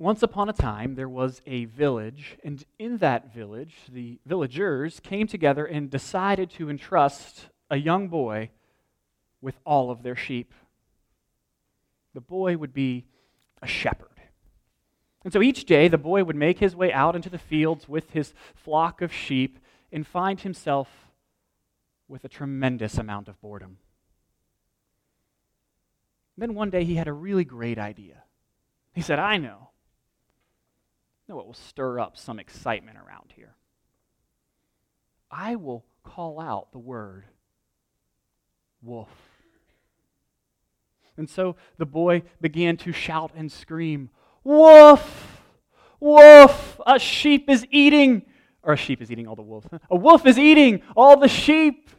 Once upon a time, there was a village, and in that village, the villagers came together and decided to entrust a young boy with all of their sheep. The boy would be a shepherd. And so each day, the boy would make his way out into the fields with his flock of sheep and find himself with a tremendous amount of boredom. Then one day, he had a really great idea. He said, I know know what will stir up some excitement around here. I will call out the word wolf. And so the boy began to shout and scream, Wolf! Wolf! A sheep is eating, or a sheep is eating all the wolves. A wolf is eating all the sheep.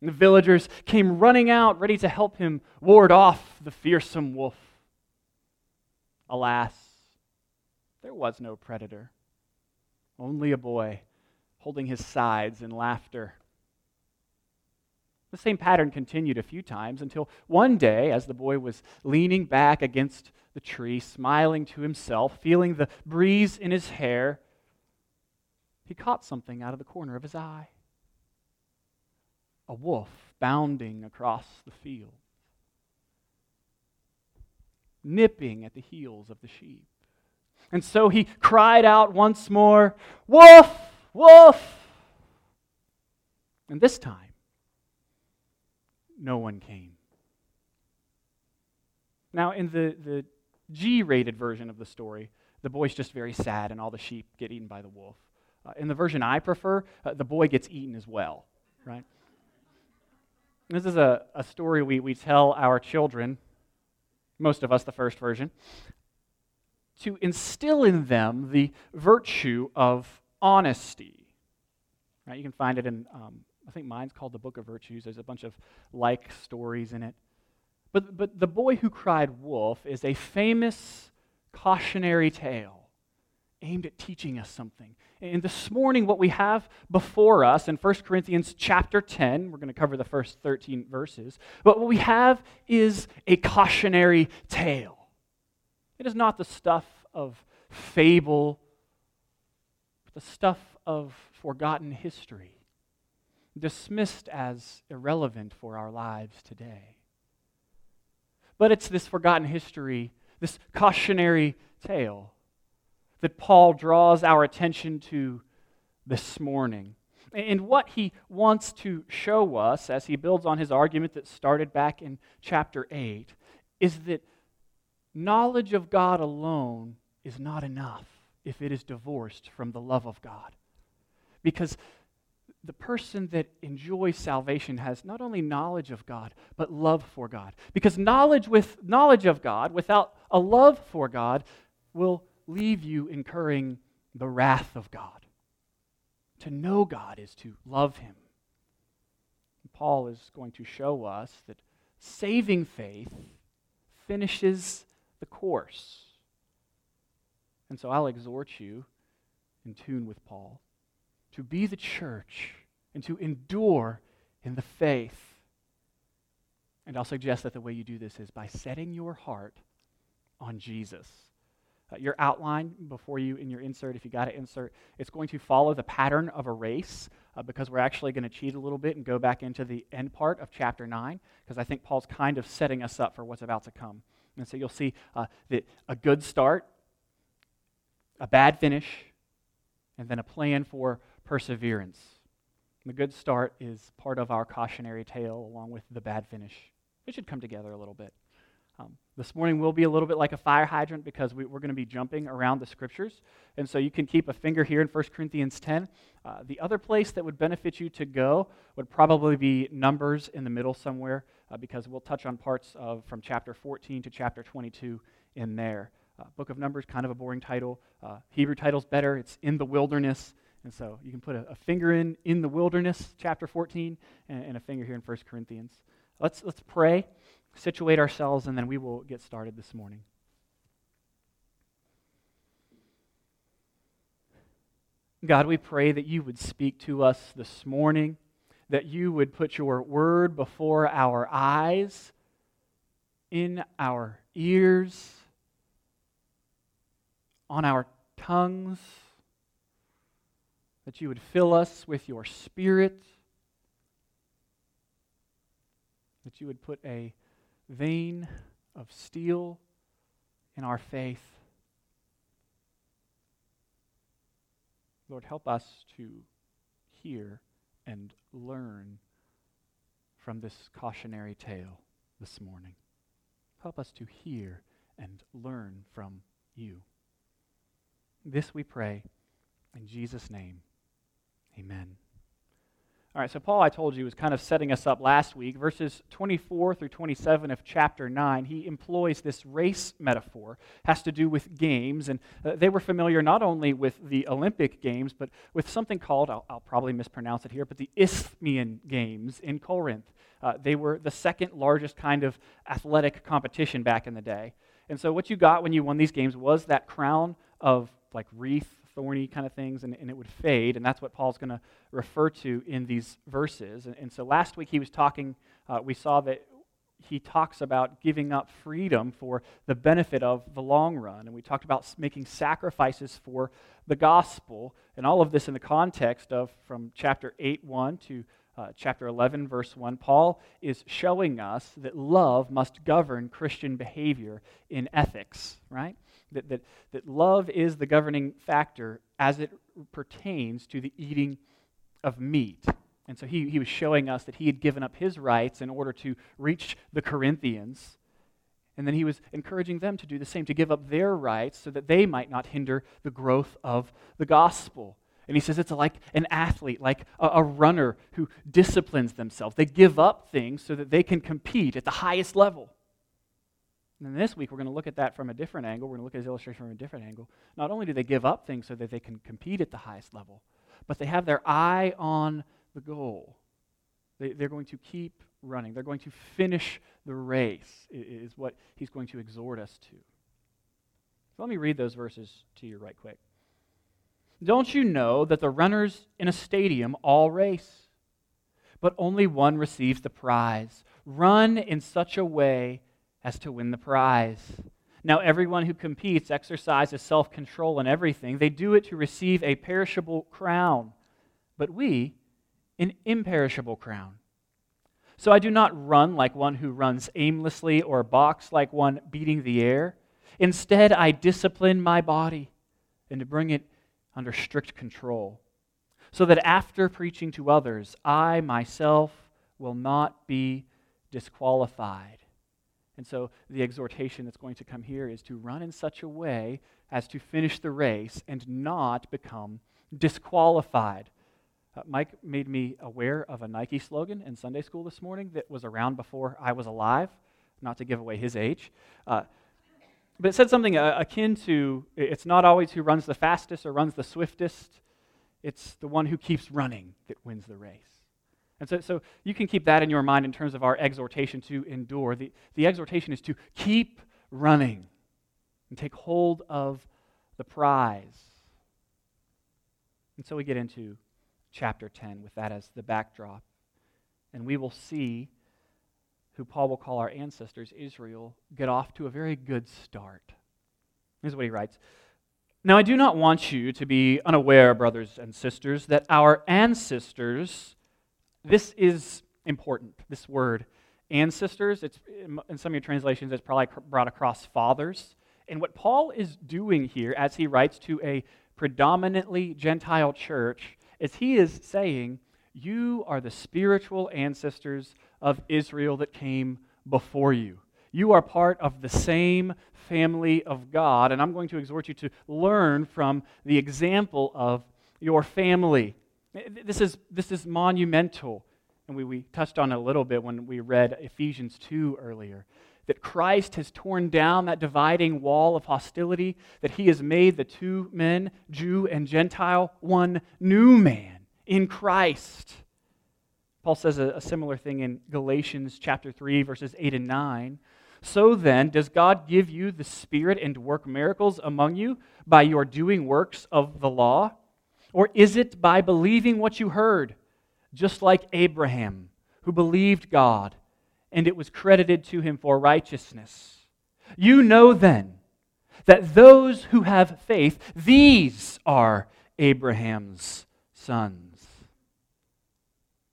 And the villagers came running out, ready to help him ward off the fearsome wolf. Alas, there was no predator, only a boy holding his sides in laughter. The same pattern continued a few times until one day, as the boy was leaning back against the tree, smiling to himself, feeling the breeze in his hair, he caught something out of the corner of his eye a wolf bounding across the field, nipping at the heels of the sheep. And so he cried out once more, Wolf! Wolf! And this time, no one came. Now, in the, the G rated version of the story, the boy's just very sad and all the sheep get eaten by the wolf. Uh, in the version I prefer, uh, the boy gets eaten as well, right? This is a, a story we, we tell our children, most of us, the first version, to instill in them the virtue of honesty. Right? You can find it in, um, I think mine's called the Book of Virtues. There's a bunch of like stories in it. But, but the boy who cried wolf is a famous cautionary tale aimed at teaching us something. And this morning, what we have before us in 1 Corinthians chapter 10, we're going to cover the first 13 verses, but what we have is a cautionary tale. It is not the stuff of fable, the stuff of forgotten history, dismissed as irrelevant for our lives today. But it's this forgotten history, this cautionary tale, that Paul draws our attention to this morning. And what he wants to show us as he builds on his argument that started back in chapter 8 is that knowledge of God alone is not enough if it is divorced from the love of God. Because the person that enjoys salvation has not only knowledge of God, but love for God. Because knowledge with knowledge of God without a love for God will leave you incurring the wrath of God. To know God is to love him. Paul is going to show us that saving faith finishes the course. And so I'll exhort you, in tune with Paul, to be the church and to endure in the faith. And I'll suggest that the way you do this is by setting your heart on Jesus. Uh, your outline before you in your insert, if you got to insert, it's going to follow the pattern of a race uh, because we're actually going to cheat a little bit and go back into the end part of chapter 9 because I think Paul's kind of setting us up for what's about to come. And so you'll see uh, that a good start, a bad finish, and then a plan for perseverance. The good start is part of our cautionary tale along with the bad finish. It should come together a little bit. Um, this morning will be a little bit like a fire hydrant because we, are going to be jumping around the scriptures. And so you can keep a finger here in 1 Corinthians 10. Uh, the other place that would benefit you to go would probably be Numbers in the middle somewhere uh, because we'll touch on parts of from chapter 14 to chapter 22 in there. Uh, Book of Numbers, kind of a boring title. Uh, Hebrew title's better. It's in the wilderness. And so you can put a, a finger in in the wilderness, chapter 14, and, and a finger here in 1 Corinthians. Let's, let's pray, situate ourselves, and then we will get started this morning. God, we pray that you would speak to us this morning that you would put your word before our eyes, in our ears, on our tongues, that you would fill us with your spirit, that you would put a vein of steel in our faith. Lord, help us to hear and learn from this cautionary tale this morning. Help us to hear and learn from you. This we pray in Jesus' name. Amen. All right, so Paul, I told you, was kind of setting us up last week. Verses 24 through 27 of chapter 9, he employs this race metaphor, has to do with games. And uh, they were familiar not only with the Olympic Games, but with something called, I'll, I'll probably mispronounce it here, but the Isthmian Games in Corinth. Uh, they were the second largest kind of athletic competition back in the day. And so what you got when you won these games was that crown of like wreath thorny kind of things, and, and it would fade. And that's what Paul's going to refer to in these verses. And, and so last week he was talking, uh, we saw that he talks about giving up freedom for the benefit of the long run. And we talked about making sacrifices for the gospel. And all of this in the context of from chapter 8 1 to uh, chapter 11, verse 1. Paul is showing us that love must govern Christian behavior in ethics, right? That, that, that love is the governing factor as it pertains to the eating of meat. And so he, he was showing us that he had given up his rights in order to reach the Corinthians. And then he was encouraging them to do the same, to give up their rights so that they might not hinder the growth of the gospel. And he says it's like an athlete, like a, a, runner who disciplines themselves. They give up things so that they can compete at the highest level. And this week, we're going to look at that from a different angle. We're going to look at his illustration from a different angle. Not only do they give up things so that they can compete at the highest level, but they have their eye on the goal. They, they're going to keep running, they're going to finish the race, is what he's going to exhort us to. So let me read those verses to you right quick. Don't you know that the runners in a stadium all race, but only one receives the prize? Run in such a way as to win the prize. Now, everyone who competes exercises self control in everything. They do it to receive a perishable crown, but we, an imperishable crown. So I do not run like one who runs aimlessly or box like one beating the air. Instead, I discipline my body and to bring it under strict control, so that after preaching to others, I myself will not be disqualified. And so the exhortation that's going to come here is to run in such a way as to finish the race and not become disqualified. Uh, Mike made me aware of a Nike slogan in Sunday school this morning that was around before I was alive, not to give away his age. Uh, but it said something uh, akin to it's not always who runs the fastest or runs the swiftest, it's the one who keeps running that wins the race. And so, so you can keep that in your mind in terms of our exhortation to endure. The, the exhortation is to keep running and take hold of the prize. And so we get into chapter 10 with that as the backdrop. And we will see who Paul will call our ancestors, Israel, get off to a very good start. Here's what he writes Now I do not want you to be unaware, brothers and sisters, that our ancestors this is important, this word. Ancestors, it's, in some of your translations, it's probably brought across fathers. And what Paul is doing here, as he writes to a predominantly Gentile church, is he is saying, You are the spiritual ancestors of Israel that came before you. You are part of the same family of God, and I'm going to exhort you to learn from the example of your family. This is, this is monumental. And we, we touched on it a little bit when we read Ephesians 2 earlier. That Christ has torn down that dividing wall of hostility, that he has made the two men, Jew and Gentile, one new man in Christ. Paul says a, a similar thing in Galatians chapter 3, verses 8 and 9. So then, does God give you the Spirit and work miracles among you by your doing works of the law? Or is it by believing what you heard, just like Abraham, who believed God, and it was credited to him for righteousness? You know then that those who have faith, these are Abraham's sons.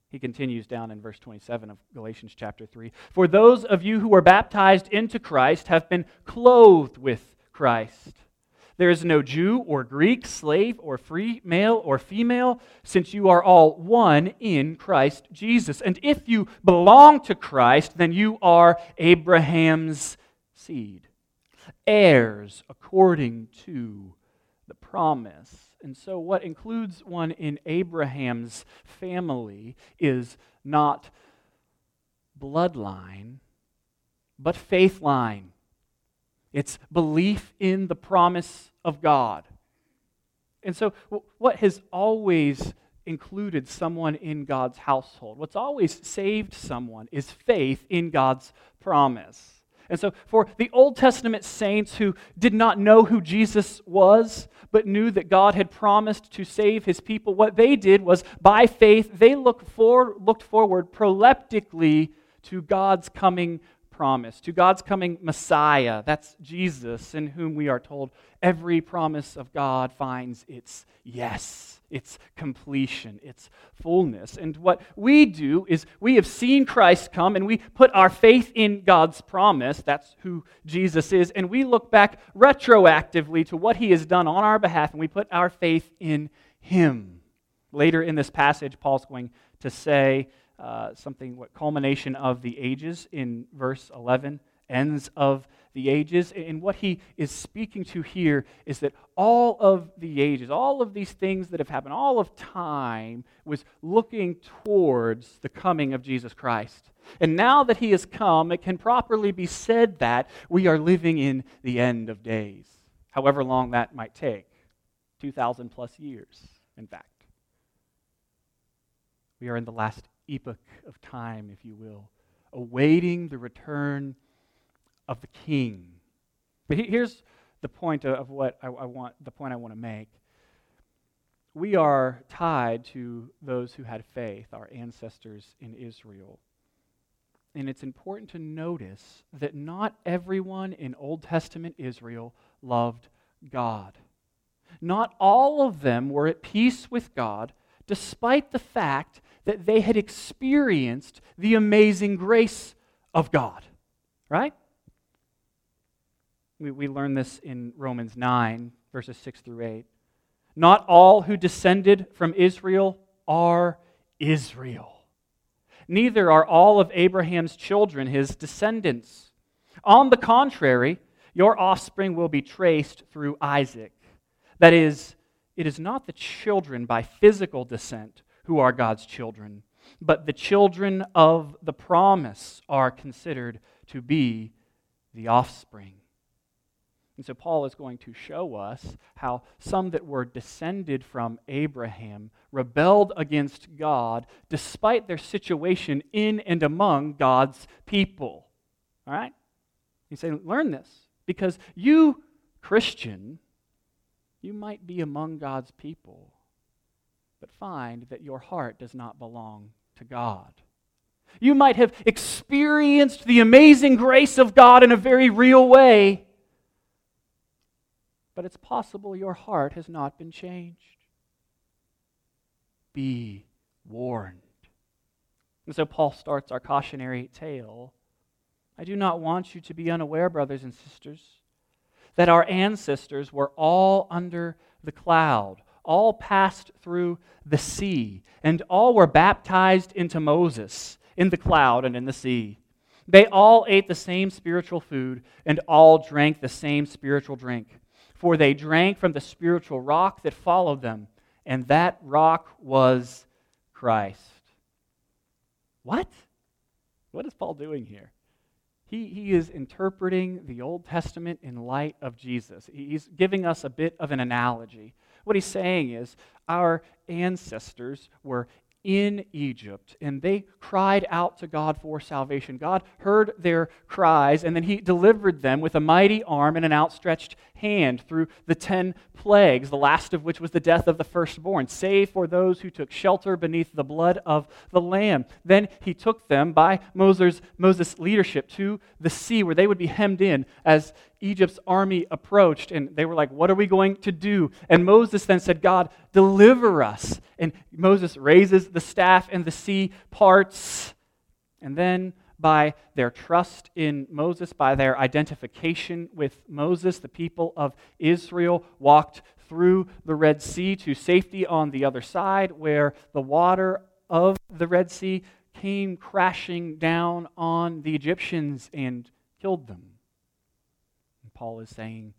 He continues down in verse 27 of Galatians chapter 3. For those of you who were baptized into Christ have been clothed with Christ. There is no Jew or Greek, slave or free, male or female, since you are all one in Christ Jesus. And if you belong to Christ, then you are Abraham's seed, heirs according to the promise. And so, what includes one in Abraham's family is not bloodline, but faith line. It's belief in the promise of God. And so, what has always included someone in God's household, what's always saved someone, is faith in God's promise. And so, for the Old Testament saints who did not know who Jesus was, but knew that God had promised to save his people, what they did was, by faith, they looked, for, looked forward proleptically to God's coming promise, to God's coming Messiah. That's Jesus, in whom we are told every promise of God finds its yes, its completion, its fullness. And what we do is we have seen Christ come and we put our faith in God's promise. That's who Jesus is. And we look back retroactively to what he has done on our behalf and we put our faith in him. Later in this passage, Paul's going to say, uh, something, what culmination of the ages in verse 11, ends of the ages. And what he is speaking to here is that all of the ages, all of these things that have happened, all of time was looking towards the coming of Jesus Christ. And now that he has come, it can properly be said that we are living in the end of days, however long that might take 2,000 plus years, in fact. We are in the last epoch of time, if you will, awaiting the return of the king. But here's the point of what I, want, the point I want to make. We are tied to those who had faith, our ancestors in Israel. And it's important to notice that not everyone in Old Testament Israel loved God. Not all of them were at peace with God, despite the fact that they had experienced the amazing grace of God. Right? We, we learn this in Romans 9, verses 6 through 8. Not all who descended from Israel are Israel. Neither are all of Abraham's children his descendants. On the contrary, your offspring will be traced through Isaac. That is, it is not the children by physical descent who are God's children, but the children of the promise are considered to be the offspring. And so Paul is going to show us how some that were descended from Abraham rebelled against God despite their situation in and among God's people. All right? You say, learn this because you, Christian, you might be among God's people, but find that your heart does not belong to God. You might have experienced the amazing grace of God in a very real way, but it's possible your heart has not been changed. Be warned. And so Paul starts our cautionary tale. I do not want you to be unaware, brothers and sisters, that our ancestors were all under the cloud all passed through the sea, and all were baptized into Moses in the cloud and in the sea. They all ate the same spiritual food, and all drank the same spiritual drink. For they drank from the spiritual rock that followed them, and that rock was Christ. What? What is Paul doing here? He, he is interpreting the Old Testament in light of Jesus. He's giving us a bit of an analogy. What he's saying is our ancestors were in Egypt, and they cried out to God for salvation. God heard their cries, and then He delivered them with a mighty arm and an outstretched hand through the ten plagues, the last of which was the death of the firstborn, save for those who took shelter beneath the blood of the Lamb. Then He took them by Moses' Moses' leadership to the sea, where they would be hemmed in as Egypt's army approached, and they were like, What are we going to do? And Moses then said, God, deliver us. And Moses raises the staff, and the sea parts. And then, by their trust in Moses, by their identification with Moses, the people of Israel walked through the Red Sea to safety on the other side, where the water of the Red Sea came crashing down on the Egyptians and killed them. Paul is saying,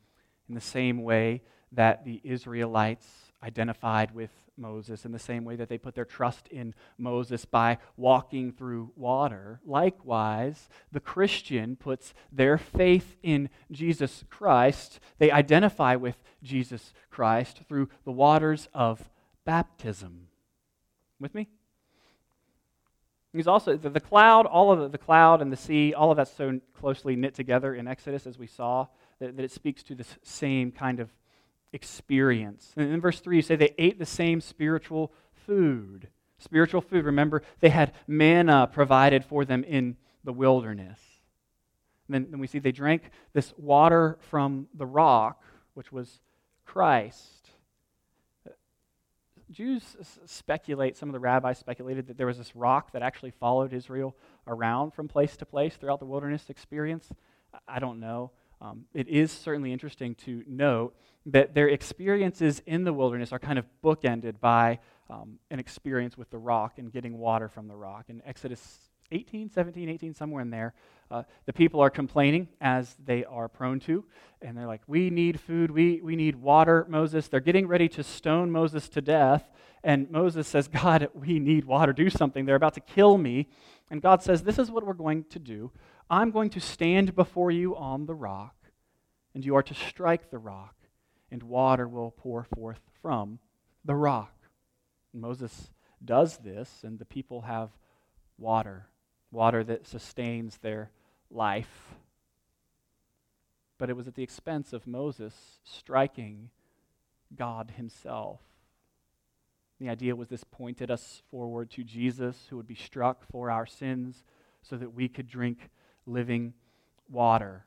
in the same way that the Israelites identified with Moses, in the same way that they put their trust in Moses by walking through water, likewise, the Christian puts their faith in Jesus Christ. They identify with Jesus Christ through the waters of baptism. With me? He's also, the, the cloud, all of the, the, cloud and the sea, all of that's so closely knit together in Exodus, as we saw, that, that it speaks to this same kind of experience. And in verse 3, you say they ate the same spiritual food. Spiritual food, remember, they had manna provided for them in the wilderness. And then, then we see they drank this water from the rock, which was Christ. Jews speculate, some of the rabbis speculated that there was this rock that actually followed Israel around from place to place throughout the wilderness experience. I don't know. Um, it is certainly interesting to note that their experiences in the wilderness are kind of bookended by um, an experience with the rock and getting water from the rock. In Exodus 18, 17, 18, somewhere in there, uh, the people are complaining as they are prone to. And they're like, We need food. We, we need water, Moses. They're getting ready to stone Moses to death. And Moses says, God, we need water. Do something. They're about to kill me. And God says, This is what we're going to do. I'm going to stand before you on the rock, and you are to strike the rock, and water will pour forth from the rock. And Moses does this, and the people have water water that sustains their life. But it was at the expense of Moses striking God himself. The idea was this pointed us forward to Jesus, who would be struck for our sins so that we could drink living water.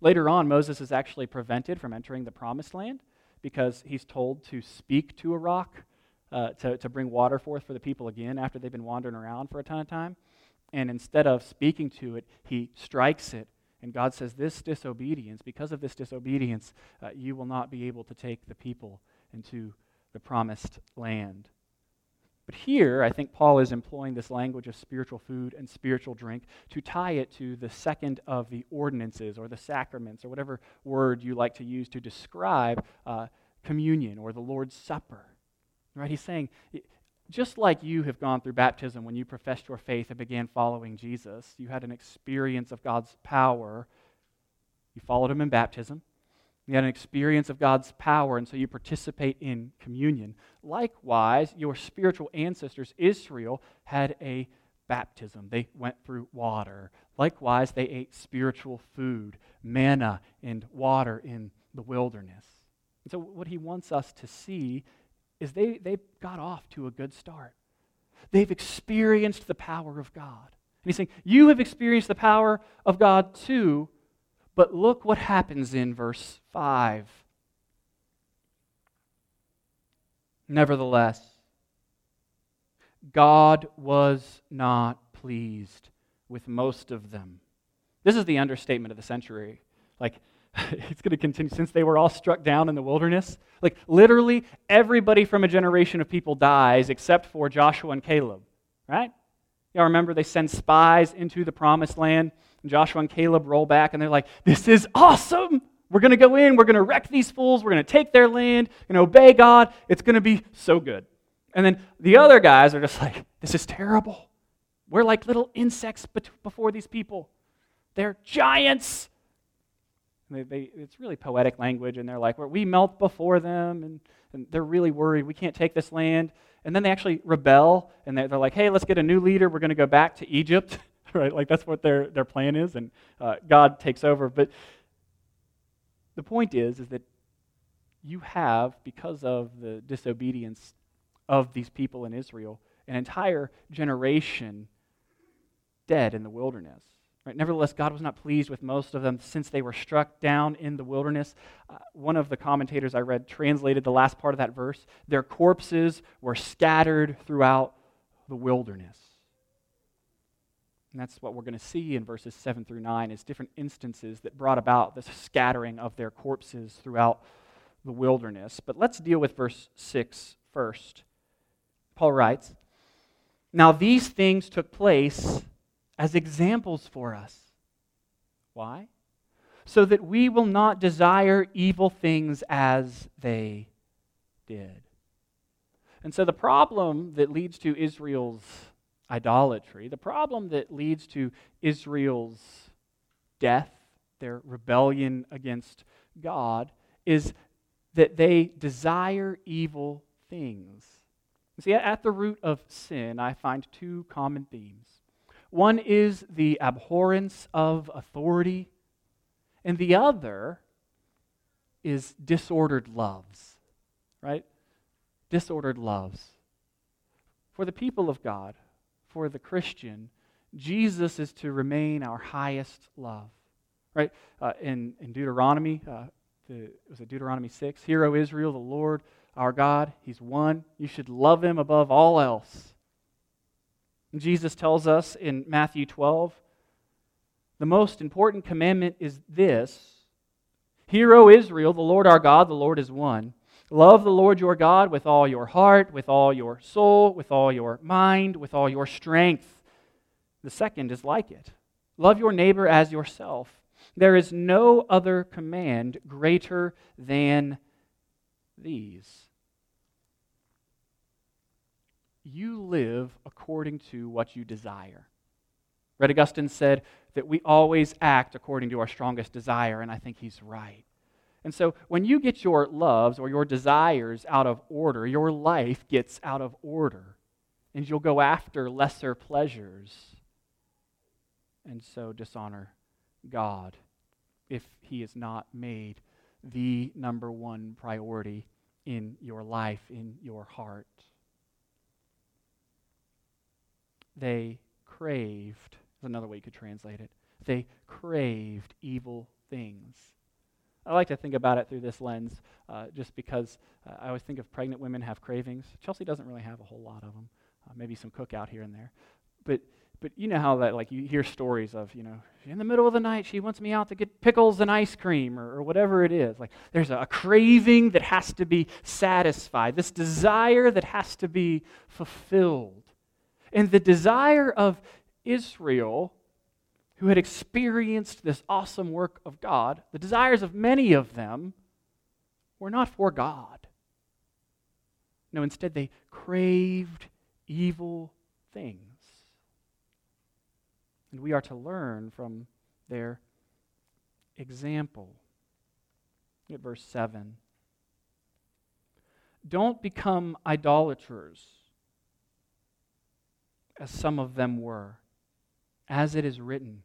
Later on, Moses is actually prevented from entering the promised land because he's told to speak to a rock uh, to, to bring water forth for the people again after they've been wandering around for a ton of time. And instead of speaking to it, he strikes it. And God says, This disobedience, because of this disobedience, uh, you will not be able to take the people into the promised land. But here, I think Paul is employing this language of spiritual food and spiritual drink to tie it to the second of the ordinances or the sacraments or whatever word you like to use to describe uh, communion or the Lord's Supper. Right? He's saying just like you have gone through baptism when you professed your faith and began following Jesus, you had an experience of God's power. You followed him in baptism. You had an experience of God's power, and so you participate in communion. Likewise, your spiritual ancestors, Israel, had a baptism. They went through water. Likewise, they ate spiritual food, manna and water in the wilderness. And so, what he wants us to see is they, they got off to a good start. They've experienced the power of God. And he's saying, You have experienced the power of God too, but look what happens in verse 5. Nevertheless, God was not pleased with most of them. This is the understatement of the century. Like, it's going to continue since they were all struck down in the wilderness. Like, literally, everybody from a generation of people dies except for Joshua and Caleb, right? Y'all remember they send spies into the promised land, and Joshua and Caleb roll back, and they're like, This is awesome! We're going to go in, we're going to wreck these fools, we're going to take their land, and obey God. It's going to be so good. And then the other guys are just like, This is terrible. We're like little insects before these people. They're giants. They, they, it's really poetic language, and they're like, we melt before them, and, and they're really worried. We can't take this land. And then they actually rebel, and they're, they're like, hey, let's get a new leader. We're going to go back to Egypt, right? Like, that's what their, their plan is, and uh, God takes over. But the point is, is that you have, because of the disobedience of these people in Israel, an entire generation dead in the wilderness. Right? Nevertheless, God was not pleased with most of them since they were struck down in the wilderness. Uh, one of the commentators I read translated the last part of that verse their corpses were scattered throughout the wilderness. And that's what we're going to see in verses 7 through 9 is different instances that brought about this scattering of their corpses throughout the wilderness. But let's deal with verse 6 first. Paul writes, Now these things took place as examples for us. Why? So that we will not desire evil things as they did. And so the problem that leads to Israel's idolatry, the problem that leads to Israel's death, their rebellion against God, is that they desire evil things. See, at the root of sin, I find two common themes. One is the abhorrence of authority, and the other is disordered loves, right? Disordered loves. For the people of God, for the Christian, Jesus is to remain our highest love. Right? Uh, in, in Deuteronomy, uh, the, was it Deuteronomy 6? Hear, O Israel, the Lord our God, He's one. You should love Him above all else. Jesus tells us in Matthew 12 the most important commandment is this Hear, O Israel, the Lord our God, the Lord is one. Love the Lord your God with all your heart, with all your soul, with all your mind, with all your strength. The second is like it love your neighbor as yourself. There is no other command greater than these. you live according to what you desire. Red Augustine said that we always act according to our strongest desire, and I think he's right. And so when you get your loves or your desires out of order, your life gets out of order, and you'll go after lesser pleasures, and so dishonor God if He is not made the number one priority in your life, in your heart they craved, is another way you could translate it. They craved evil things. I like to think about it through this lens uh, just because uh, I always think of pregnant women have cravings. Chelsea doesn't really have a whole lot of them, uh, maybe some cookout here and there. But, but you know how that, like, you hear stories of, you know, in the middle of the night, she wants me out to get pickles and ice cream or, or whatever it is. Like, there's a, a craving that has to be satisfied, this desire that has to be fulfilled. And the desire of Israel, who had experienced this awesome work of God, the desires of many of them were not for God. No, instead, they craved evil things. And we are to learn from their example. At verse 7. Don't become idolaters as some of them were. As it is written,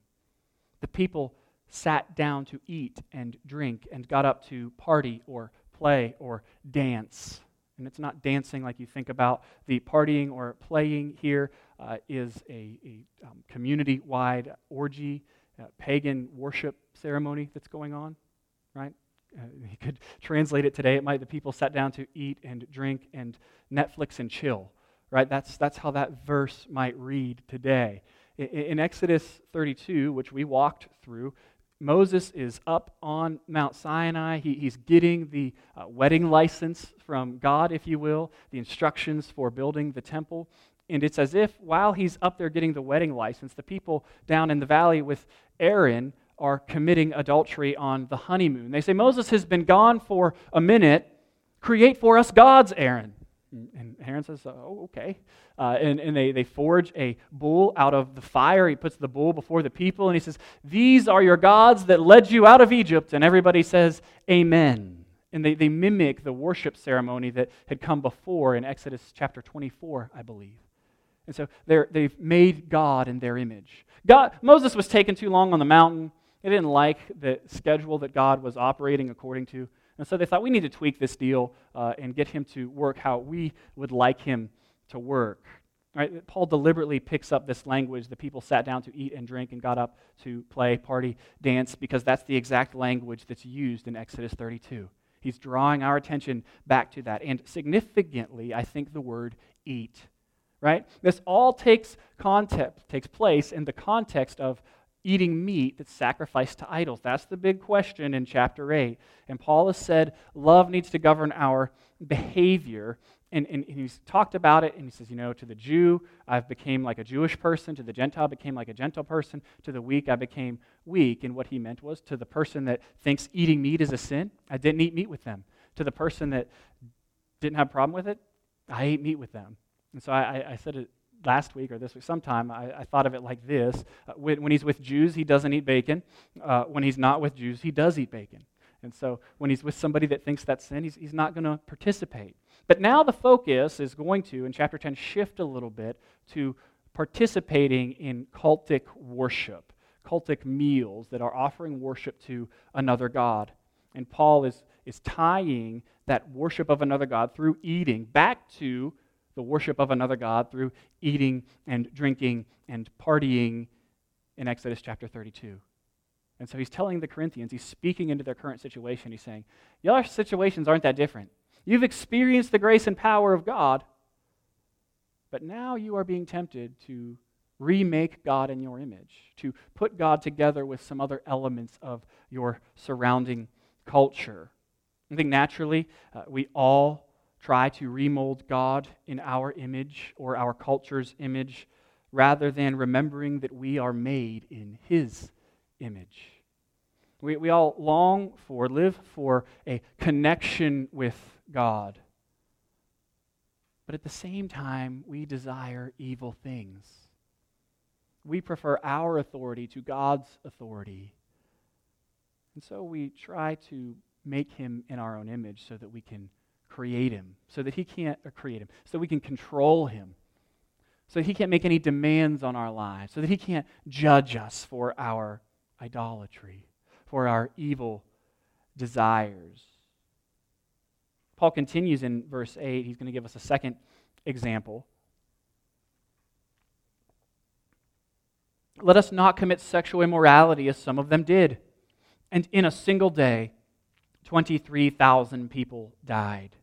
the people sat down to eat and drink and got up to party or play or dance. And it's not dancing like you think about. The partying or playing here uh, is a, a um, community wide orgy, uh, pagan worship ceremony that's going on, right? Uh, you could translate it today. It might the people sat down to eat and drink and Netflix and chill right? That's, that's how that verse might read today. In, Exodus 32, which we walked through, Moses is up on Mount Sinai. He, he's getting the uh, wedding license from God, if you will, the instructions for building the temple. And it's as if while he's up there getting the wedding license, the people down in the valley with Aaron are committing adultery on the honeymoon. They say, Moses has been gone for a minute. Create for us gods, Aaron. And Aaron says, Oh, okay. Uh, and and they, they forge a bull out of the fire. He puts the bull before the people and he says, These are your gods that led you out of Egypt. And everybody says, Amen. And they, they mimic the worship ceremony that had come before in Exodus chapter 24, I believe. And so they've made God in their image. God, Moses was taken too long on the mountain. He didn't like the schedule that God was operating according to. And so they thought we need to tweak this deal uh, and get him to work how we would like him to work. Right? Paul deliberately picks up this language. The people sat down to eat and drink and got up to play, party, dance, because that's the exact language that's used in Exodus 32. He's drawing our attention back to that. And significantly, I think the word eat. Right? This all takes context, takes place in the context of eating meat that's sacrificed to idols. That's the big question in chapter 8. And Paul has said love needs to govern our behavior. And, and, he's talked about it, and he says, you know, to the Jew, I've became like a Jewish person. To the Gentile, I became like a Gentile person. To the weak, I became weak. And what he meant was to the person that thinks eating meat is a sin, I didn't eat meat with them. To the person that didn't have a problem with it, I ate meat with them. And so I, I said it last week or this week, sometime, I, I thought of it like this. Uh, when, when, he's with Jews, he doesn't eat bacon. Uh, when he's not with Jews, he does eat bacon. And so when he's with somebody that thinks that's sin, he's, he's not going to participate. But now the focus is going to, in chapter 10, shift a little bit to participating in cultic worship, cultic meals that are offering worship to another God. And Paul is, is tying that worship of another God through eating back to the worship of another God through eating and drinking and partying in Exodus chapter 32. And so he's telling the Corinthians, he's speaking into their current situation. He's saying, Your situations aren't that different. You've experienced the grace and power of God, but now you are being tempted to remake God in your image, to put God together with some other elements of your surrounding culture. I think naturally uh, we all try to remold God in our image or our culture's image rather than remembering that we are made in His image. We, we all long for, live for a connection with God. But at the same time, we desire evil things. We prefer our authority to God's authority. And so we try to make him in our own image so that we can create him, so that he can't uh, create him, so we can control him, so he can't make any demands on our lives, so that he can't judge us for our idolatry, for our evil desires. Paul continues in verse 8. He's going to give us a second example. Let us not commit sexual immorality as some of them did. And in a single day, 23,000 people died.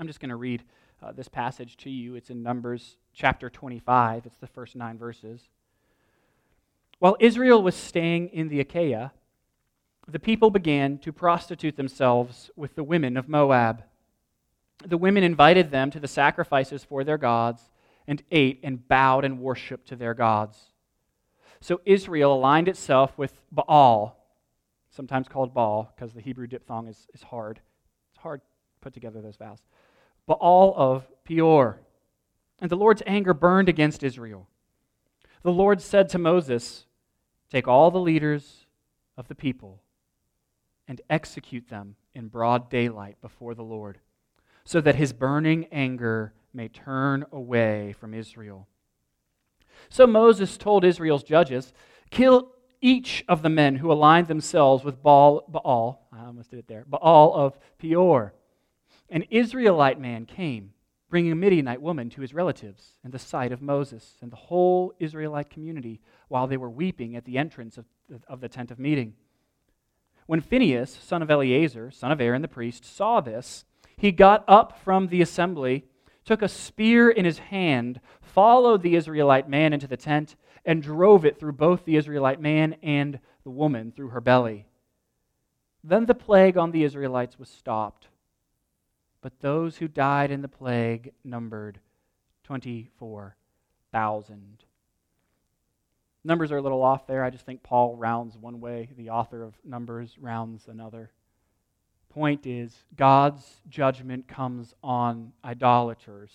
I'm just going to read uh, this passage to you. It's in Numbers chapter 25, it's the first nine verses. While Israel was staying in the Acacia, the people began to prostitute themselves with the women of Moab. The women invited them to the sacrifices for their gods and ate and bowed and worshiped to their gods. So Israel aligned itself with Baal, sometimes called Baal because the Hebrew diphthong is, is hard. It's hard to put together those vowels. Baal of Peor. And the Lord's anger burned against Israel. The Lord said to Moses, Take all the leaders of the people and execute them in broad daylight before the Lord, so that his burning anger may turn away from Israel. So Moses told Israel's judges, Kill each of the men who aligned themselves with Baal, Baal I almost did it there, Baal of Peor an Israelite man came, bringing a Midianite woman to his relatives in the sight of Moses and the whole Israelite community while they were weeping at the entrance of, of the tent of meeting. When Phinehas, son of Eleazar, son of Aaron the priest, saw this, he got up from the assembly, took a spear in his hand, followed the Israelite man into the tent, and drove it through both the Israelite man and the woman through her belly. Then the plague on the Israelites was stopped but those who died in the plague numbered 24,000. Numbers are a little off there. I just think Paul rounds one way, the author of Numbers rounds another. Point is, God's judgment comes on idolaters.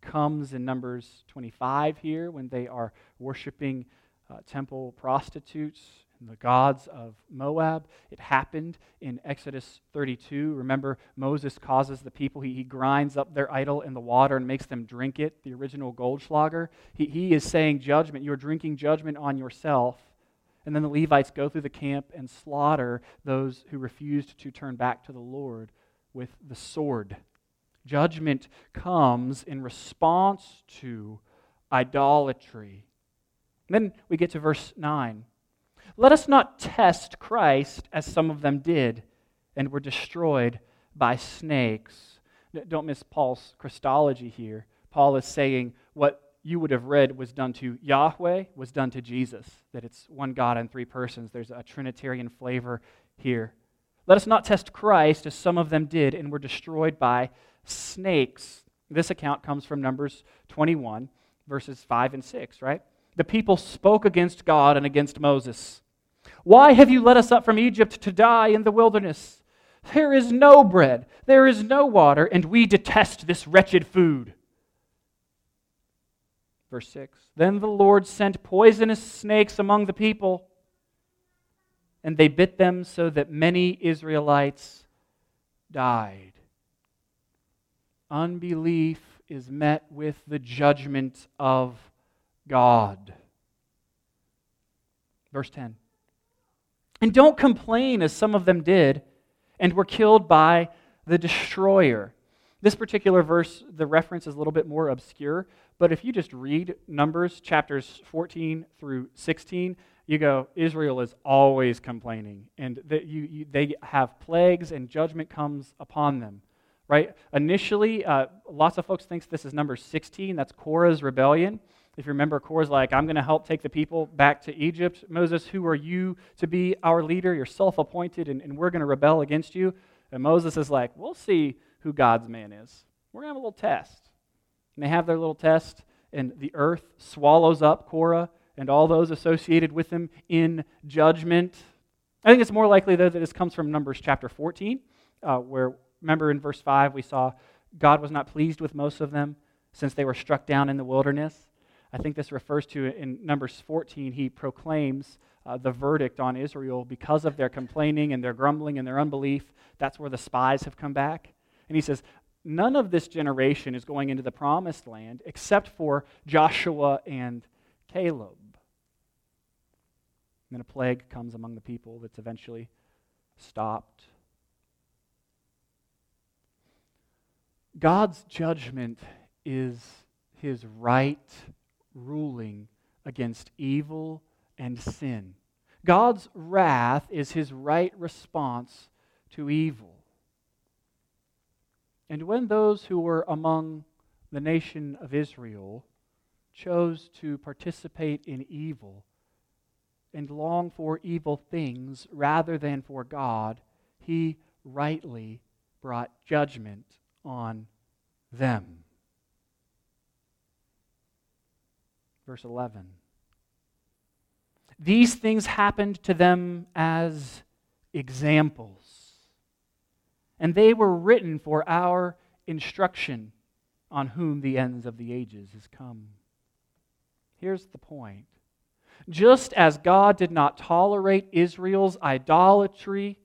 Comes in Numbers 25 here when they are worshiping uh, temple prostitutes the gods of Moab. It happened in Exodus 32. Remember, Moses causes the people, he, he grinds up their idol in the water and makes them drink it, the original Goldschlager. He, he is saying judgment. You're drinking judgment on yourself. And then the Levites go through the camp and slaughter those who refused to turn back to the Lord with the sword. Judgment comes in response to idolatry. And then we get to verse 9. Let us not test Christ as some of them did and were destroyed by snakes. Don't miss Paul's Christology here. Paul is saying what you would have read was done to Yahweh was done to Jesus, that it's one God in three persons. There's a Trinitarian flavor here. Let us not test Christ as some of them did and were destroyed by snakes. This account comes from Numbers 21, verses 5 and 6, right? The people spoke against God and against Moses. Why have you led us up from Egypt to die in the wilderness? There is no bread, there is no water, and we detest this wretched food. Verse 6 Then the Lord sent poisonous snakes among the people, and they bit them so that many Israelites died. Unbelief is met with the judgment of God. Verse 10. And don't complain as some of them did and were killed by the destroyer. This particular verse, the reference is a little bit more obscure, but if you just read Numbers chapters 14 through 16, you go, Israel is always complaining, and you, you, they have plagues and judgment comes upon them. Right? Initially, uh, lots of folks think this is number 16. That's Korah's rebellion. If you remember, Korah's like, I'm going to help take the people back to Egypt. Moses, who are you to be our leader? You're self appointed, and, and we're going to rebel against you. And Moses is like, We'll see who God's man is. We're going to have a little test. And they have their little test, and the earth swallows up Korah and all those associated with him in judgment. I think it's more likely, though, that this comes from Numbers chapter 14, uh, where, remember in verse 5, we saw God was not pleased with most of them since they were struck down in the wilderness. I think this refers to in Numbers 14, he proclaims uh, the verdict on Israel because of their complaining and their grumbling and their unbelief. That's where the spies have come back. And he says, None of this generation is going into the promised land except for Joshua and Caleb. And then a plague comes among the people that's eventually stopped. God's judgment is his right ruling against evil and sin. God's wrath is his right response to evil. And when those who were among the nation of Israel chose to participate in evil and long for evil things rather than for God, he rightly brought judgment on them. Verse 11. These things happened to them as examples, and they were written for our instruction on whom the ends of the ages is come. Here's the point. Just as God did not tolerate Israel's idolatry,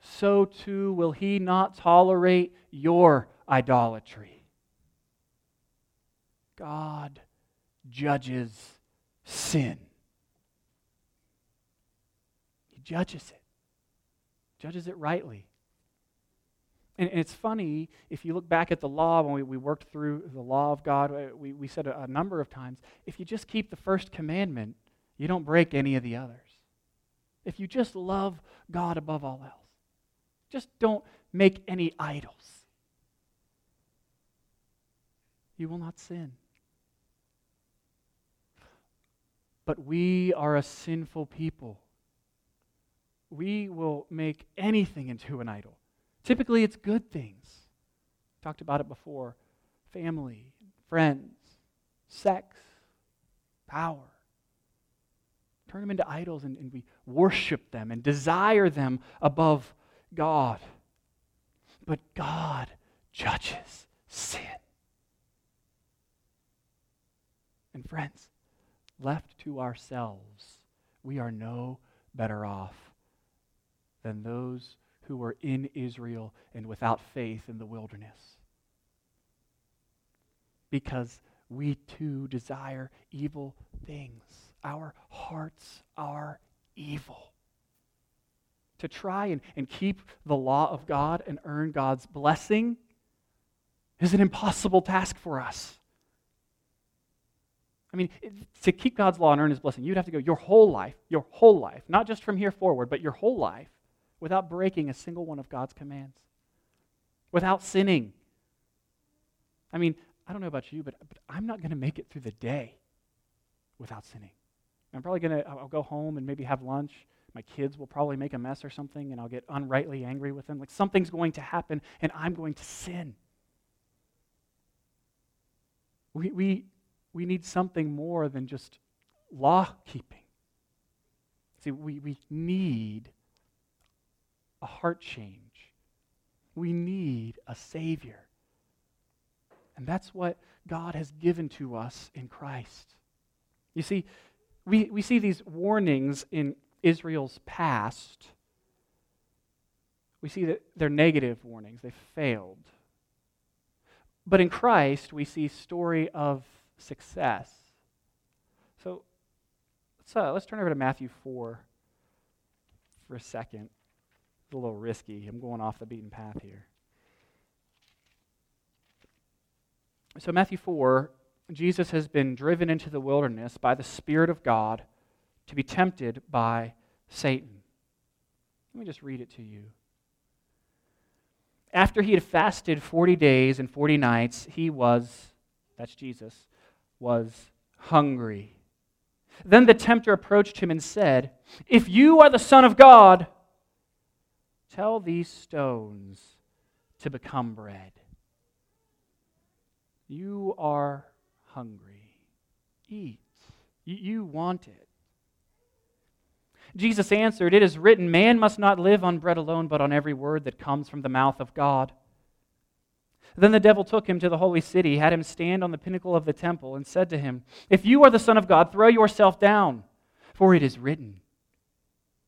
so too will he not tolerate your idolatry. God judges sin. He judges it, judges it rightly. And, and it's funny, if you look back at the law, when we, we worked through the law of God, uh, we, we said a, a number of times if you just keep the first commandment, you don't break any of the others. If you just love God above all else, just don't make any idols. You will not sin. But we are a sinful people. We will make anything into an idol. Typically, it's good things. Talked about it before family, friends, sex, power. Turn them into idols and, and we worship them and desire them above God. But God judges sin. And friends, left to ourselves, we are no better off than those who were in Israel and without faith in the wilderness. Because we too desire evil things. Our hearts are evil. To try and, and keep the law of God and earn God's blessing is an impossible task for us. I mean, to keep God's law and earn his blessing, you'd have to go your whole life, your whole life, not just from here forward, but your whole life, without breaking a single one of God's commands, without sinning. I mean, I don't know about you, but, but I'm not going to make it through the day without sinning. I'm probably going to, I'll go home and maybe have lunch. My kids will probably make a mess or something, and I'll get unrightly angry with them. Like something's going to happen, and I'm going to sin. We, we, we need something more than just law keeping. See, we, we need a heart change. We need a Savior. And that's what God has given to us in Christ. You see, we, we see these warnings in Israel's past. We see that they're negative warnings, they failed. But in Christ, we see story of success. So let's, uh, let's turn over to Matthew 4 for a second. It's a little risky. I'm going off the beaten path here. So, Matthew 4, Jesus has been driven into the wilderness by the Spirit of God to be tempted by Satan. Let me just read it to you. After he had fasted 40 days and 40 nights, he was, that's Jesus, was hungry. Then the tempter approached him and said, If you are the Son of God, tell these stones to become bread. You are hungry. Eat. You want it. Jesus answered, It is written, Man must not live on bread alone, but on every word that comes from the mouth of God. Then the devil took him to the holy city, had him stand on the pinnacle of the temple, and said to him, If you are the Son of God, throw yourself down, for it is written,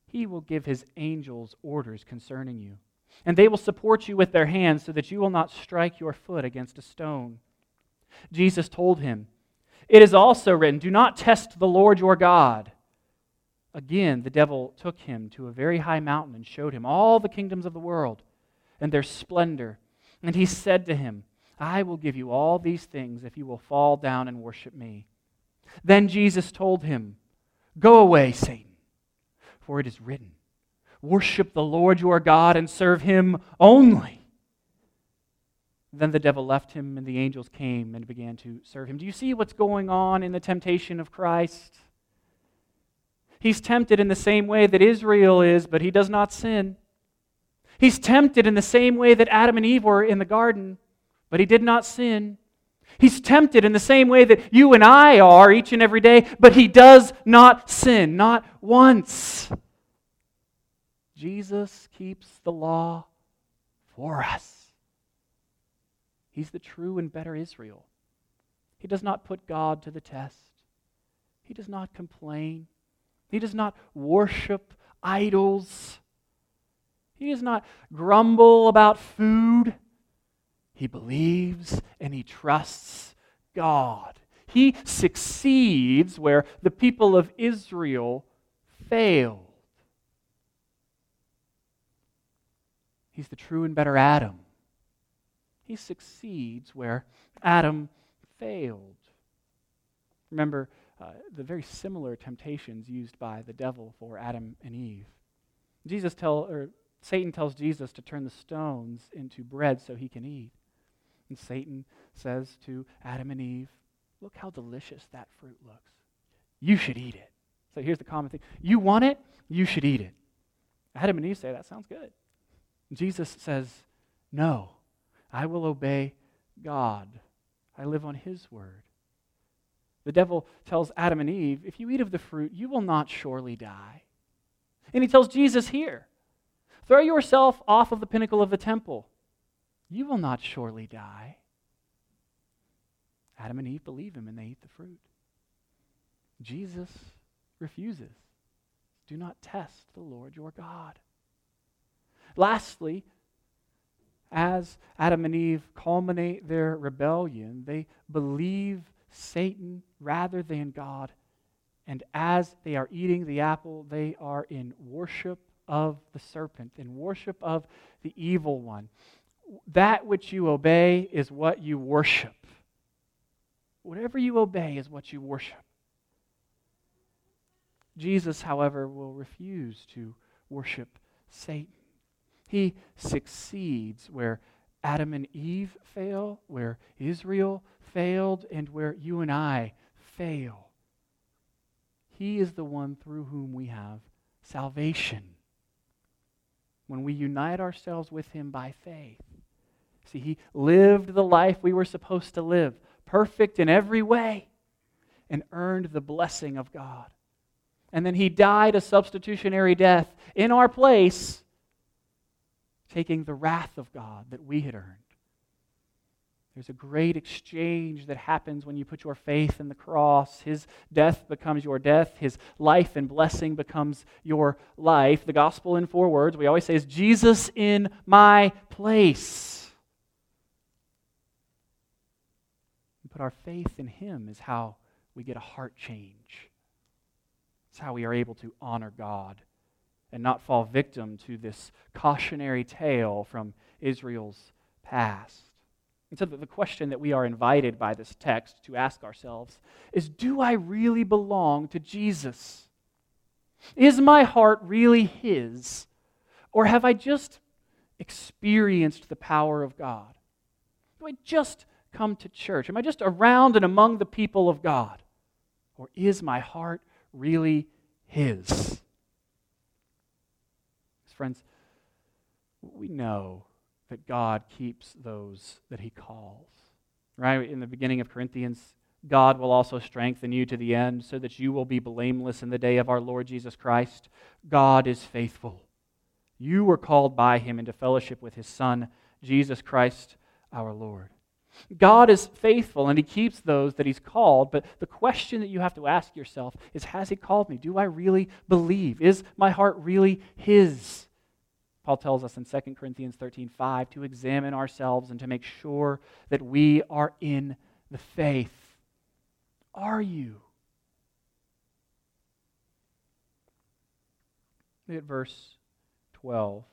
He will give His angels orders concerning you, and they will support you with their hands so that you will not strike your foot against a stone. Jesus told him, It is also written, Do not test the Lord your God. Again, the devil took him to a very high mountain and showed him all the kingdoms of the world and their splendor. And he said to him, I will give you all these things if you will fall down and worship me. Then Jesus told him, Go away, Satan, for it is written, Worship the Lord your God and serve him only. Then the devil left him, and the angels came and began to serve him. Do you see what's going on in the temptation of Christ? He's tempted in the same way that Israel is, but he does not sin. He's tempted in the same way that Adam and Eve were in the garden, but he did not sin. He's tempted in the same way that you and I are each and every day, but he does not sin, not once. Jesus keeps the law for us. He's the true and better Israel. He does not put God to the test. He does not complain. He does not worship idols. He does not grumble about food. He believes and he trusts God. He succeeds where the people of Israel failed. He's the true and better Adam. He succeeds where Adam failed. Remember uh, the very similar temptations used by the devil for Adam and Eve. Jesus tell, or Satan tells Jesus to turn the stones into bread so he can eat. And Satan says to Adam and Eve, Look how delicious that fruit looks. You should eat it. So here's the common thing You want it? You should eat it. Adam and Eve say, That sounds good. Jesus says, No, I will obey God. I live on His word. The devil tells Adam and Eve, If you eat of the fruit, you will not surely die. And he tells Jesus here, Throw yourself off of the pinnacle of the temple. You will not surely die. Adam and Eve believe him and they eat the fruit. Jesus refuses. Do not test the Lord your God. Lastly, as Adam and Eve culminate their rebellion, they believe Satan rather than God. And as they are eating the apple, they are in worship of the serpent, in worship of the evil one. that which you obey is what you worship. Whatever you obey is what you worship. Jesus, however, will refuse to worship Satan. He succeeds where Adam and Eve fail, where Israel failed, and where you and I fail. He is the one through whom we have salvation. When we unite ourselves with Him by faith. See, He lived the life we were supposed to live, perfect in every way, and earned the blessing of God. And then He died a substitutionary death in our place, taking the wrath of God that we had earned. There's a great exchange that happens when you put your faith in the cross. His death becomes your death, His life and blessing becomes your life. The gospel in four words, we always say, is Jesus in my place. And put our faith in Him is how we get a heart change. It's how we are able to honor God and not fall victim to this cautionary tale from Israel's past. And so the question that we are invited by this text to ask ourselves is Do I really belong to Jesus? Is my heart really His? Or have I just experienced the power of God? Do I just come to church? Am I just around and among the people of God? Or is my heart really His? Friends, we know that God keeps those that he calls. Right? In the beginning of Corinthians, God will also strengthen you to the end so that you will be blameless in the day of our Lord Jesus Christ. God is faithful. You were called by him into fellowship with his Son, Jesus Christ our Lord. God is faithful and he keeps those that he's called, but the question that you have to ask yourself is Has he called me? Do I really believe? Is my heart really his? Paul tells us in 2 Corinthians 13 5 to examine ourselves and to make sure that we are in the faith. Are you? Look at verse 12.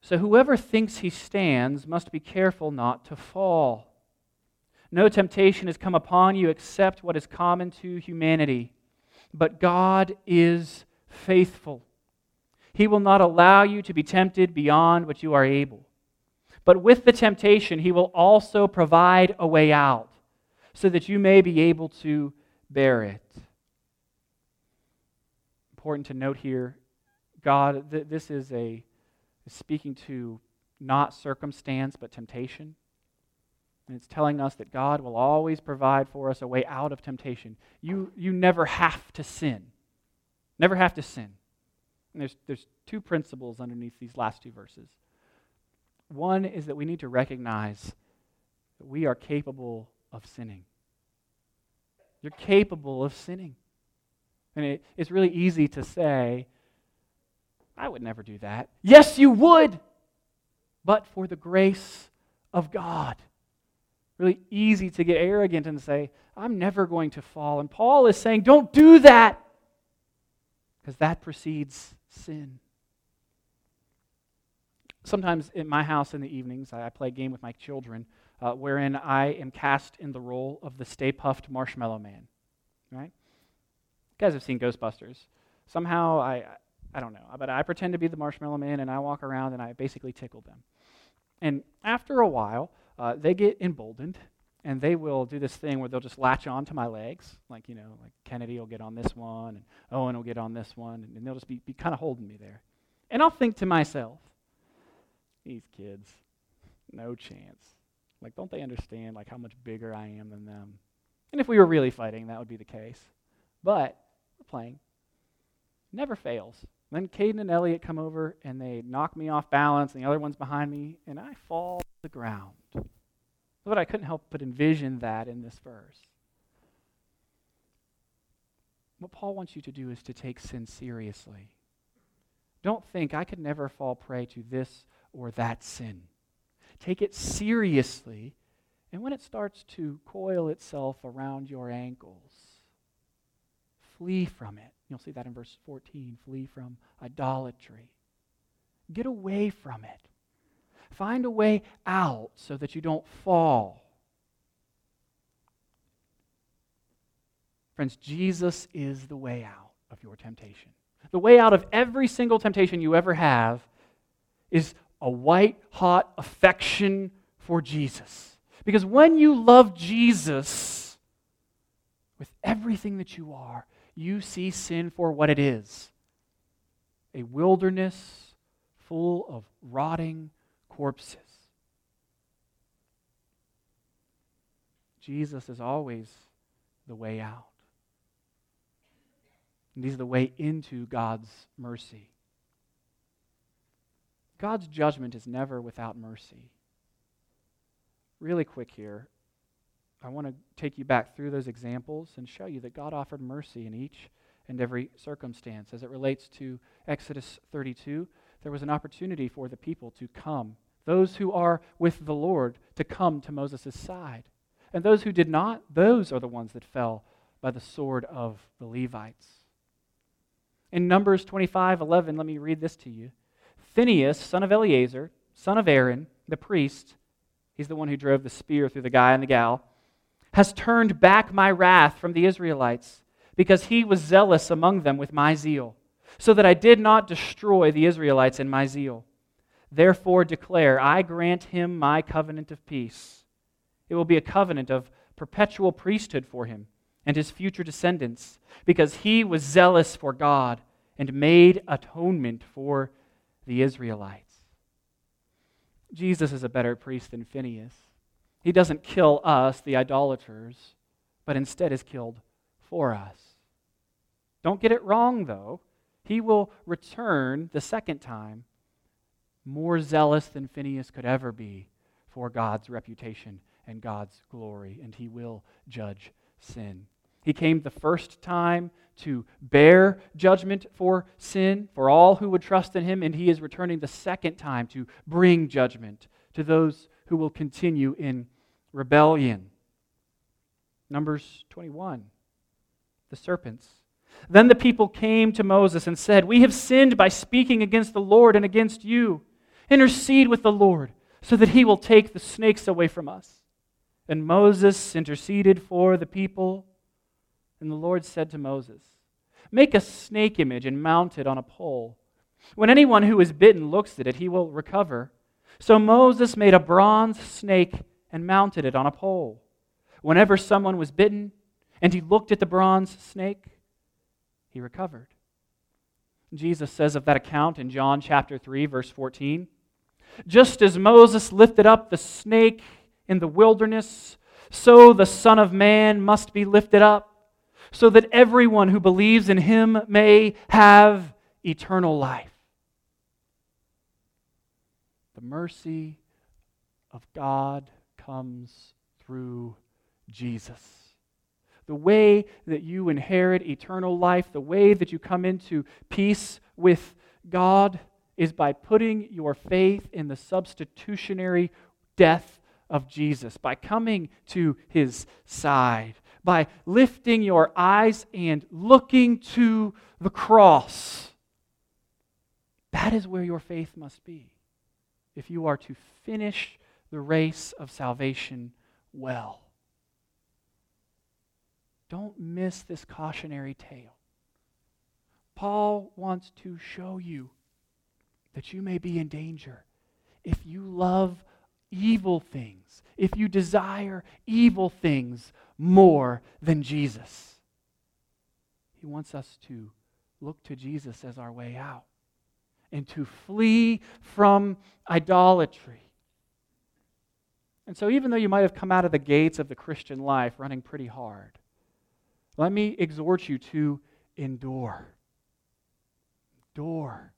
So whoever thinks he stands must be careful not to fall. No temptation has come upon you except what is common to humanity. But God is faithful he will not allow you to be tempted beyond what you are able. But with the temptation, He will also provide a way out so that you may be able to bear it. Important to note here God, th- this is a speaking to not circumstance, but temptation. And it's telling us that God will always provide for us a way out of temptation. You, you never have to sin. Never have to sin. And there's, there's two principles underneath these last two verses. One is that we need to recognize that we are capable of sinning. You're capable of sinning. And it, it's really easy to say, I would never do that. Yes, you would, but for the grace of God. Really easy to get arrogant and say, I'm never going to fall. And Paul is saying, don't do that, because that precedes sin. Sometimes in my house in the evenings, I play a game with my children uh, wherein I am cast in the role of the Stay Puft Marshmallow Man. Right? You guys have seen Ghostbusters. Somehow, I, I don't know, but I pretend to be the Marshmallow Man and I walk around and I basically tickle them. And after a while, uh, they get emboldened and they will do this thing where they'll just latch on to my legs. Like, you know, like Kennedy will get on this one, and Owen will get on this one, and, they'll just be, be kind of holding me there. And I'll think to myself, these kids, no chance. Like, don't they understand, like, how much bigger I am than them? And if we were really fighting, that would be the case. But we're playing. Never fails. Then Caden and Elliot come over, and they knock me off balance, and the other one's behind me, and I fall to the ground. But I couldn't help but envision that in this verse. What Paul wants you to do is to take sin seriously. Don't think I could never fall prey to this or that sin. Take it seriously, and when it starts to coil itself around your ankles, flee from it. You'll see that in verse 14 flee from idolatry. Get away from it. Find a way out so that you don't fall. Friends, Jesus is the way out of your temptation. The way out of every single temptation you ever have is a white hot affection for Jesus. Because when you love Jesus with everything that you are, you see sin for what it is a wilderness full of rotting corpses. Jesus is always the way out. And He's the way into God's mercy. God's judgment is never without mercy. Really quick here, I want to take you back through those examples and show you that God offered mercy in each and every circumstance. As it relates to Exodus 32, there was an opportunity for the people to come, those who are with the Lord, to come to Moses' side. And those who did not, those are the ones that fell by the sword of the Levites. In Numbers 25 11, let me read this to you. Phinehas, son of Eleazar, son of Aaron, the priest, he's the one who drove the spear through the guy and the gal, has turned back my wrath from the Israelites because he was zealous among them with my zeal so that I did not destroy the Israelites in my zeal. Therefore, declare, I grant him my covenant of peace. It will be a covenant of perpetual priesthood for him and his future descendants, because he was zealous for God and made atonement for the Israelites. Jesus is a better priest than Phinehas. He doesn't kill us, the idolaters, but instead is killed for us. Don't get it wrong, though he will return the second time more zealous than Phinehas could ever be for God's reputation and God's glory, and he will judge sin. He came the first time to bear judgment for sin for all who would trust in him, and he is returning the second time to bring judgment to those who will continue in rebellion. Numbers 21, the serpents. Then the people came to Moses and said, We have sinned by speaking against the Lord and against you. Intercede with the Lord so that he will take the snakes away from us. And Moses interceded for the people. And the Lord said to Moses, Make a snake image and mount it on a pole. When anyone who is bitten looks at it, he will recover. So Moses made a bronze snake and mounted it on a pole. Whenever someone was bitten and he looked at the bronze snake, he recovered. Jesus says of that account in John chapter 3, verse 14 Just as Moses lifted up the snake in the wilderness, so the Son of Man must be lifted up, so that everyone who believes in him may have eternal life. The mercy of God comes through Jesus the way that you inherit eternal life, the way that you come into peace with God, is by putting your faith in the substitutionary death of Jesus, by coming to his side, by lifting your eyes and looking to the cross. That is where your faith must be if you are to finish the race of salvation well. Don't miss this cautionary tale. Paul wants to show you that you may be in danger if you love evil things, if you desire evil things more than Jesus. He wants us to look to Jesus as our way out and to flee from idolatry. And so, even though you might have come out of the gates of the Christian life running pretty hard, let me exhort you to endure. Endure.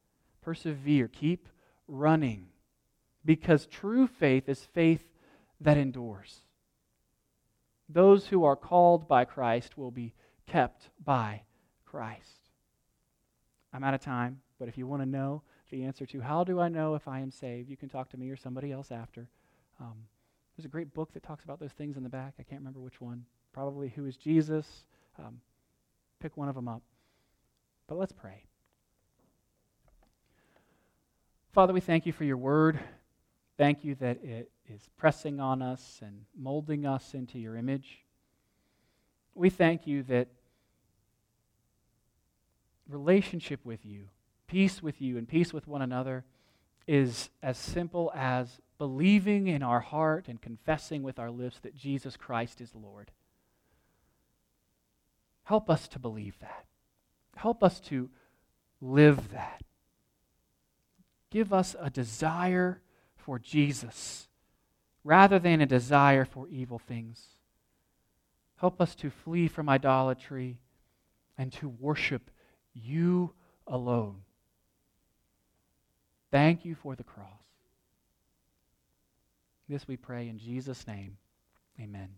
Persevere. Keep running. Because true faith is faith that endures. Those who are called by Christ will be kept by Christ. I'm out of time, but if you want to know the answer to how do I know if I am saved, you can talk to me or somebody else after. Um, there's a great book that talks about those things in the back. I can't remember which one. Probably Who is Jesus? Um, pick one of them up. But let's pray. Father, we thank you for your word. Thank you that it is pressing on us and molding us into your image. We thank you that relationship with you, peace with you, and peace with one another is as simple as believing in our heart and confessing with our lips that Jesus Christ is Lord. Help us to believe that. Help us to live that. Give us a desire for Jesus rather than a desire for evil things. Help us to flee from idolatry and to worship you alone. Thank you for the cross. This we pray in Jesus' name. Amen.